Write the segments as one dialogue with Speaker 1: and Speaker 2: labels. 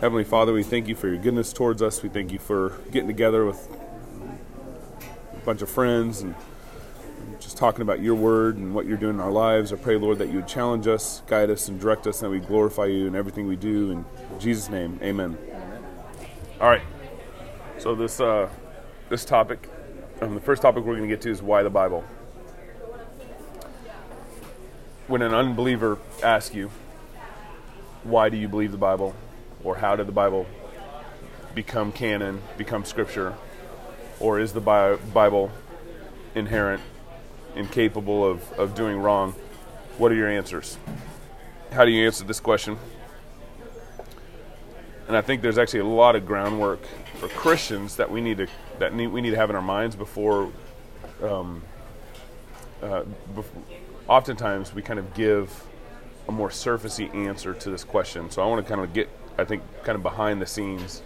Speaker 1: Heavenly Father, we thank you for your goodness towards us. We thank you for getting together with a bunch of friends and just talking about your word and what you're doing in our lives. I pray, Lord, that you would challenge us, guide us, and direct us, and that we glorify you in everything we do. In Jesus' name, amen. All right. So this uh, this topic, um, the first topic we're going to get to is why the Bible. When an unbeliever asks you, why do you believe the Bible? Or how did the Bible become canon, become scripture? Or is the Bi- Bible inerrant, incapable of, of doing wrong? What are your answers? How do you answer this question? And I think there's actually a lot of groundwork for Christians that we need to that need, we need to have in our minds before. Um, uh, before oftentimes we kind of give a more surfacey answer to this question. So I want to kind of get, I think, kind of behind the scenes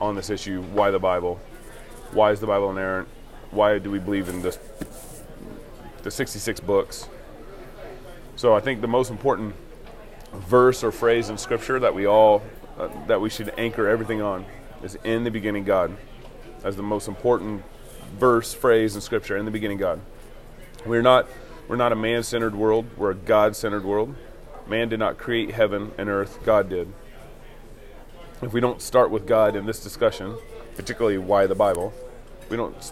Speaker 1: on this issue. Why the Bible? Why is the Bible inerrant? Why do we believe in this, the 66 books? So I think the most important verse or phrase in Scripture that we all uh, that we should anchor everything on is "In the beginning, God." As the most important verse phrase in Scripture. In the beginning, God. We're not we're not a man-centered world. We're a God-centered world. Man did not create heaven and earth, God did. If we don't start with God in this discussion, particularly why the Bible, we don't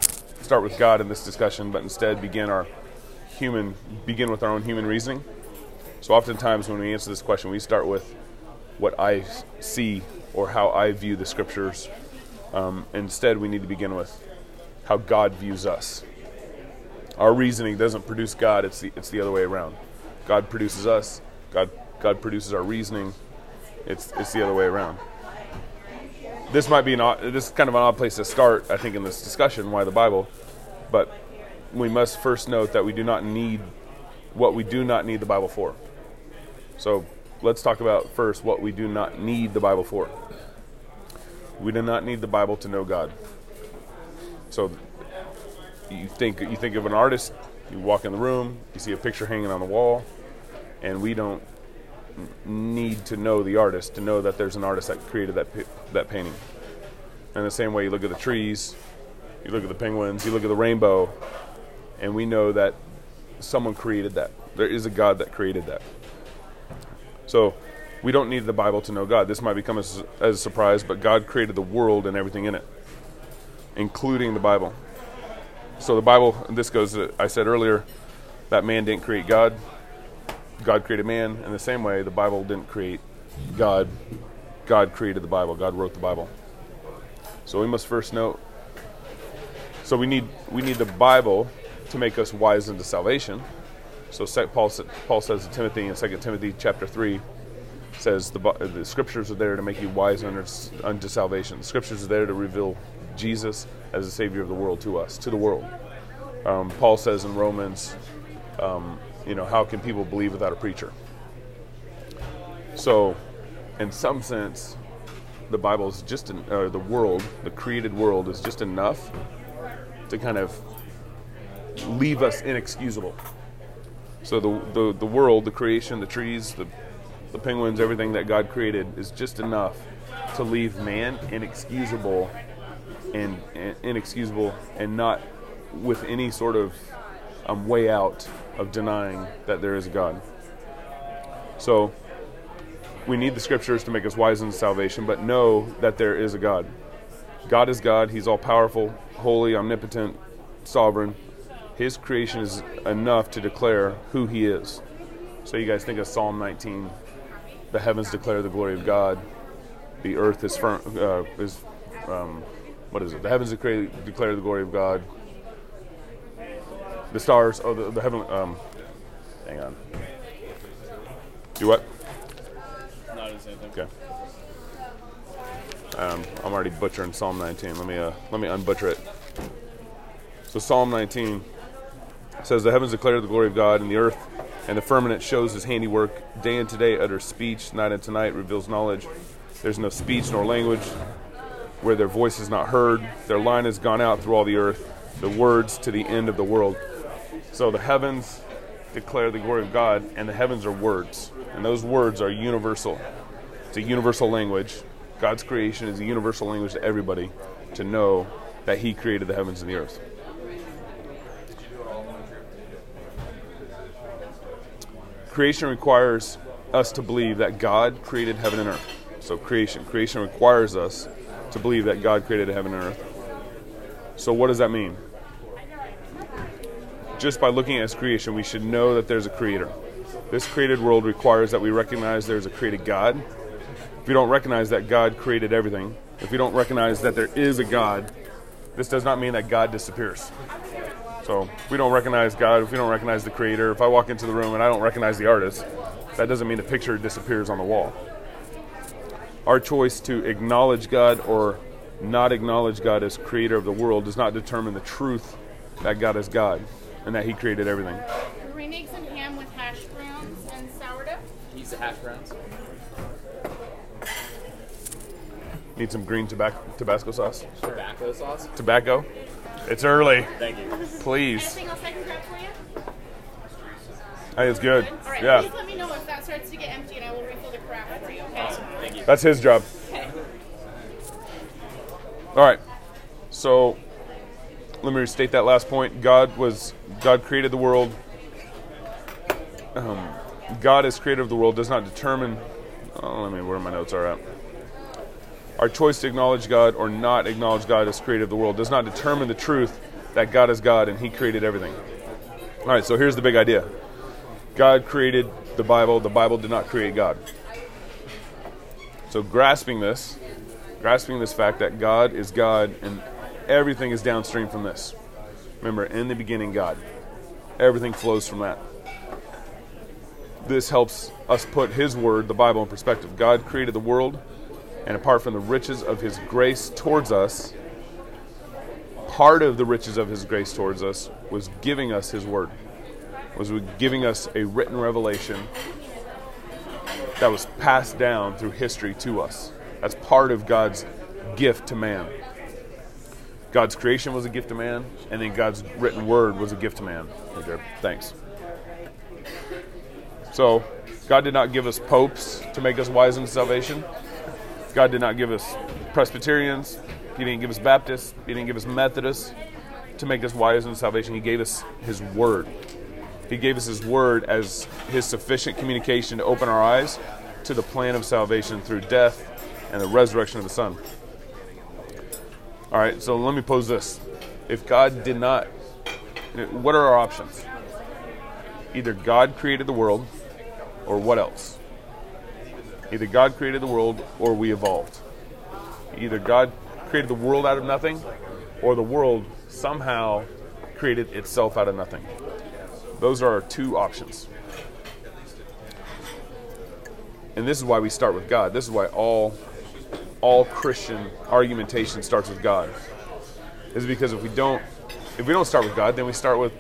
Speaker 1: start with God in this discussion, but instead begin our human begin with our own human reasoning. So oftentimes when we answer this question, we start with what I see or how I view the scriptures. Um, instead, we need to begin with how God views us. Our reasoning doesn't produce God; it's the it's the other way around. God produces us. God God produces our reasoning. It's it's the other way around. This might be an odd, this is kind of an odd place to start, I think, in this discussion. Why the Bible? But we must first note that we do not need what we do not need the Bible for. So let's talk about first what we do not need the Bible for. We do not need the Bible to know God. So you think you think of an artist, you walk in the room, you see a picture hanging on the wall, and we don't need to know the artist to know that there's an artist that created that that painting. And the same way you look at the trees, you look at the penguins, you look at the rainbow, and we know that someone created that. There is a God that created that. So we don't need the Bible to know God. This might become as, as a surprise, but God created the world and everything in it, including the Bible. So the Bible, this goes, I said earlier, that man didn't create God. God created man. In the same way, the Bible didn't create God. God created the Bible. God wrote the Bible. So we must first note. So we need we need the Bible to make us wise unto salvation. So Paul Paul says to Timothy in 2 Timothy chapter three says the, the scriptures are there to make you wise unto, unto salvation. The scriptures are there to reveal Jesus as the Savior of the world to us, to the world. Um, Paul says in Romans, um, you know, how can people believe without a preacher? So, in some sense, the Bible is just, an, uh, the world, the created world, is just enough to kind of leave us inexcusable. So the, the, the world, the creation, the trees, the, the penguins, everything that God created is just enough to leave man inexcusable and, and inexcusable and not with any sort of um, way out of denying that there is a God. So we need the scriptures to make us wise in salvation, but know that there is a God. God is God. He's all powerful, holy, omnipotent, sovereign. His creation is enough to declare who He is. So you guys think of Psalm 19: "The heavens declare the glory of God; the earth is firm, uh, is um, what is it? The heavens declare the glory of God. The stars, oh, the, the heaven. Um, hang on. Do what? Okay. Um, I'm already butchering Psalm 19. Let me uh, let me unbutcher it. So Psalm 19 says, "The heavens declare the glory of God, and the earth and the firmament shows His handiwork. Day and today utters speech, night and tonight reveals knowledge. There's no speech nor language where their voice is not heard. Their line has gone out through all the earth, the words to the end of the world. So the heavens declare the glory of God, and the heavens are words, and those words are universal. It's a universal language. God's creation is a universal language to everybody to know that He created the heavens and the earth. Creation requires us to believe that God created heaven and earth. So, creation. Creation requires us to believe that God created heaven and earth. So, what does that mean? Just by looking at His creation, we should know that there's a creator. This created world requires that we recognize there's a created God. If we don't recognize that God created everything, if we don't recognize that there is a God, this does not mean that God disappears. So if we don't recognize God, if we don't recognize the creator, if I walk into the room and I don't recognize the artist, that doesn't mean the picture disappears on the wall. Our choice to acknowledge God or not acknowledge God as creator of the world does not determine the truth that God is God and that He created everything.
Speaker 2: Green eggs and ham with hash browns and sourdough.
Speaker 3: Use the hash browns.
Speaker 1: Need some green tobacco, Tabasco sauce?
Speaker 3: Tobacco sauce.
Speaker 1: Tobacco? It's early.
Speaker 3: Thank you.
Speaker 1: Please.
Speaker 2: Anything else I can grab for you?
Speaker 1: Hey, it's good.
Speaker 2: All right,
Speaker 1: Yeah.
Speaker 2: please let me know if that starts to get empty and I will refill the craft for you, okay?
Speaker 3: Thank you.
Speaker 1: That's his job.
Speaker 2: Okay.
Speaker 1: All right. So let me restate that last point. God was God created the world. Um, God as creator of the world does not determine. Oh, let me where my notes are at. Our choice to acknowledge God or not acknowledge God as creator of the world does not determine the truth that God is God and He created everything. All right. So here's the big idea. God created the Bible. The Bible did not create God. So grasping this, grasping this fact that God is God and everything is downstream from this. Remember, in the beginning, God. Everything flows from that. This helps us put His Word, the Bible, in perspective. God created the world, and apart from the riches of His grace towards us, part of the riches of His grace towards us was giving us His Word, was giving us a written revelation that was passed down through history to us. That's part of God's gift to man. God's creation was a gift to man, and then God's written word was a gift to man. Okay, thanks. So, God did not give us popes to make us wise in salvation. God did not give us Presbyterians. He didn't give us Baptists. He didn't give us Methodists to make us wise in salvation. He gave us His Word. He gave us His Word as His sufficient communication to open our eyes to the plan of salvation through death and the resurrection of the Son. All right, so let me pose this. If God did not, what are our options? Either God created the world, or what else? Either God created the world, or we evolved. Either God created the world out of nothing, or the world somehow created itself out of nothing. Those are our two options. And this is why we start with God. This is why all all Christian argumentation starts with God. Is because if we don't if we don't start with God, then we start with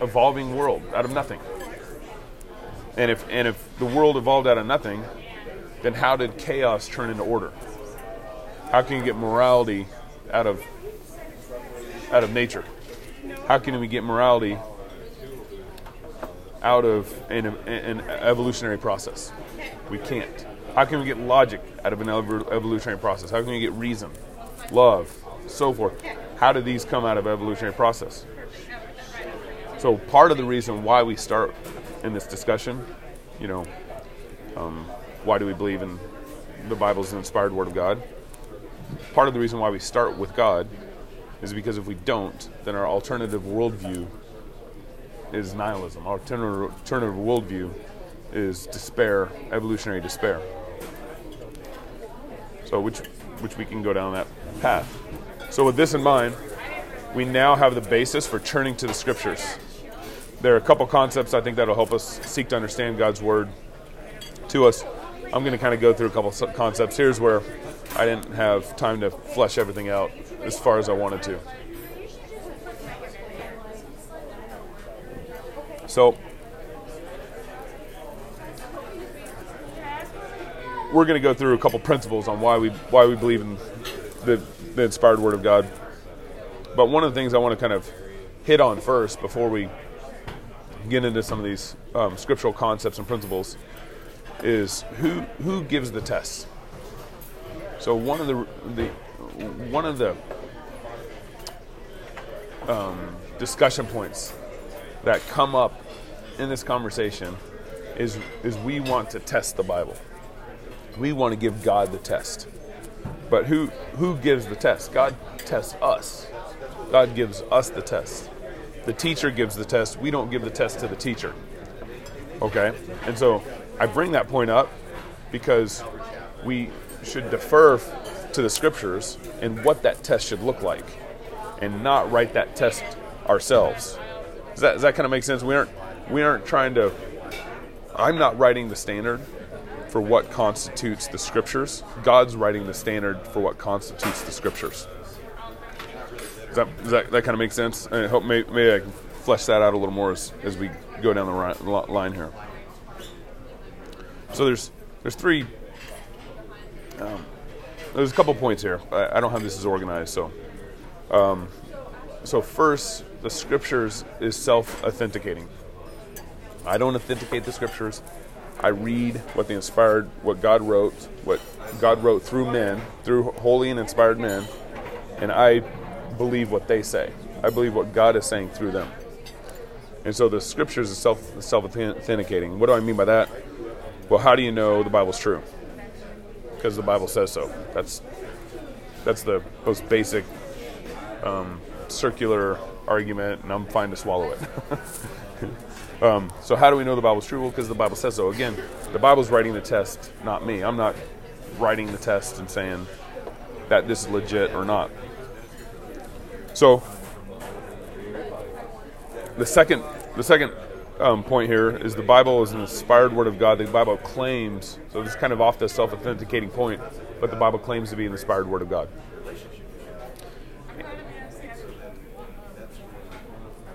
Speaker 1: evolving world out of nothing. And if and if the world evolved out of nothing, then how did chaos turn into order? How can you get morality out of out of nature? How can we get morality out of an, an evolutionary process? We can't. How can we get logic out of an evolutionary process? How can we get reason, love, so forth? How do these come out of evolutionary process? So part of the reason why we start in this discussion, you know, um, why do we believe in the Bible's the inspired Word of God? Part of the reason why we start with God is because if we don't, then our alternative worldview is nihilism. Our alternative worldview is despair, evolutionary despair. So which which we can go down that path. So with this in mind, we now have the basis for turning to the scriptures. There are a couple concepts I think that'll help us seek to understand God's word to us. I'm going to kind of go through a couple concepts. Here's where I didn't have time to flesh everything out as far as I wanted to. So, we're going to go through a couple principles on why we why we believe in the, the inspired Word of God. But one of the things I want to kind of hit on first before we get into some of these um, scriptural concepts and principles is who who gives the tests. So one of the the one of the um, discussion points that come up in this conversation is is we want to test the Bible. We want to give God the test. But who who gives the test? God tests us. God gives us the test. The teacher gives the test. We don't give the test to the teacher. Okay? And so I bring that point up because we should defer to the scriptures and what that test should look like and not write that test ourselves. Does that, does that kind of make sense? We aren't we aren't trying to I'm not writing the standard for what constitutes the scriptures. God's writing the standard for what constitutes the scriptures. Does that, does that, that kind of make sense? I hope may, maybe I can flesh that out a little more as, as we go down the ri- line here. So there's there's three. Um, there's a couple points here. I, I don't have this as organized, so. Um, so first, the scriptures is self-authenticating. I don't authenticate the scriptures. I read what the inspired, what God wrote, what God wrote through men, through holy and inspired men, and I believe what they say. I believe what God is saying through them. And so the scriptures is self self authenticating. What do I mean by that? Well, how do you know the Bible's true? Because the Bible says so. That's that's the most basic um, circular argument, and I'm fine to swallow it. Um, so how do we know the Bible's true? Well, because the Bible says so. Again, the Bible's writing the test, not me. I'm not writing the test and saying that this is legit or not. So the second, the second um, point here is the Bible is an inspired word of God. The Bible claims, so this is kind of off the self-authenticating point, but the Bible claims to be an inspired word of God.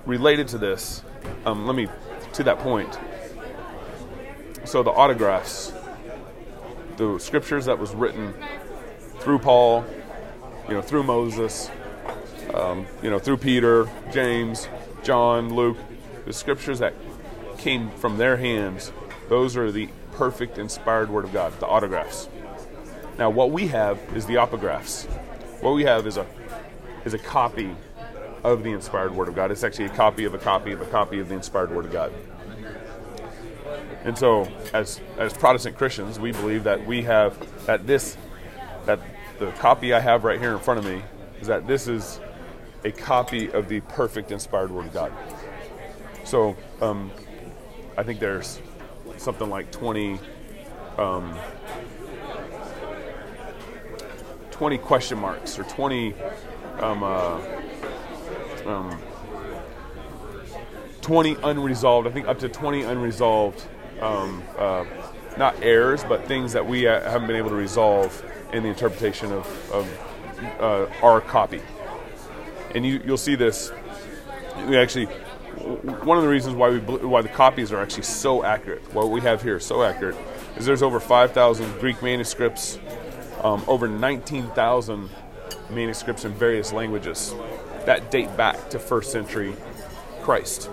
Speaker 1: Related to this, um, let me to that point. So the autographs, the scriptures that was written through Paul, you know, through Moses, um, you know, through Peter, James, John, Luke, the scriptures that came from their hands, those are the perfect inspired word of God, the autographs. Now, what we have is the apographs. What we have is a is a copy of the inspired word of God. It's actually a copy of a copy of a copy of the inspired word of God. And so, as as Protestant Christians, we believe that we have that this that the copy I have right here in front of me is that this is a copy of the perfect inspired word of God. So, um, I think there's something like 20 um, 20 question marks or 20 um, uh, um, 20 unresolved, I think up to 20 unresolved, um, uh, not errors, but things that we uh, haven't been able to resolve in the interpretation of, of uh, our copy. And you, you'll see this. We actually, one of the reasons why we why the copies are actually so accurate, what we have here so accurate, is there's over 5,000 Greek manuscripts, um, over 19,000 manuscripts in various languages that date back to first century Christ.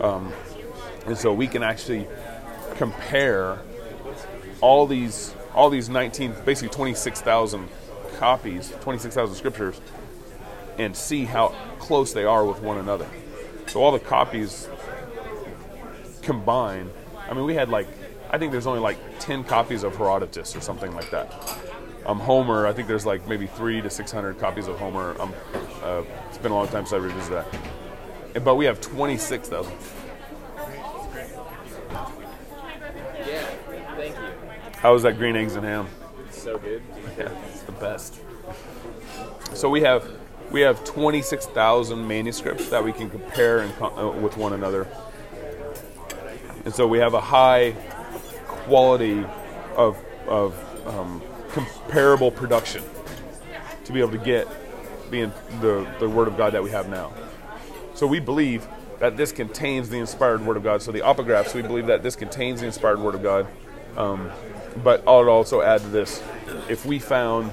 Speaker 1: Um, and so we can actually compare all these all these 19 basically 26,000 copies 26,000 scriptures and see how close they are with one another. So all the copies combined I mean we had like I think there's only like 10 copies of Herodotus or something like that. Um, Homer I think there's like maybe 3 to 600 copies of Homer. Um, uh, it's been a long time since I revisited that but we have 26,000
Speaker 3: Yeah, thank you.
Speaker 1: How was that green eggs and ham?
Speaker 3: So good.
Speaker 1: Yeah, it's the best. So we have we have 26,000 manuscripts that we can compare and uh, with one another, and so we have a high quality of of um, comparable production to be able to get the the the Word of God that we have now. So we believe that this contains the inspired Word of God. So the apographs, we believe that this contains the inspired Word of God. Um, but I would also add to this, if we found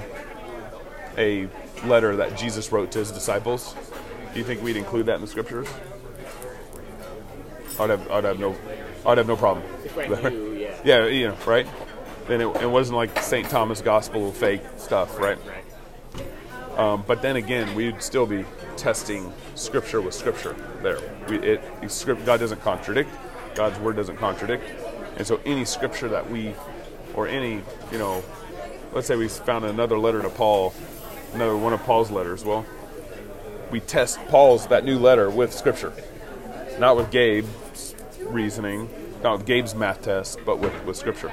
Speaker 1: a letter that Jesus wrote to his disciples, do you think we'd include that in the scriptures? I'd have, I'd have no, I'd have no problem.
Speaker 3: Knew, yeah.
Speaker 1: Yeah, you know, right? then it, it wasn't like St. Thomas Gospel fake stuff, right? Um, but then again, we'd still be testing Scripture with Scripture. There, we, it, it God doesn't contradict. God's word doesn't contradict, and so any Scripture that we, or any, you know, let's say we found another letter to Paul, another one of Paul's letters. Well, we test Paul's that new letter with Scripture, not with Gabe's reasoning, not with Gabe's math test, but with with Scripture.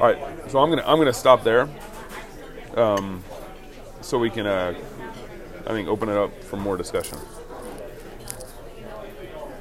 Speaker 1: All right, so I'm gonna I'm gonna stop there, um, so we can uh, I think open it up for more discussion.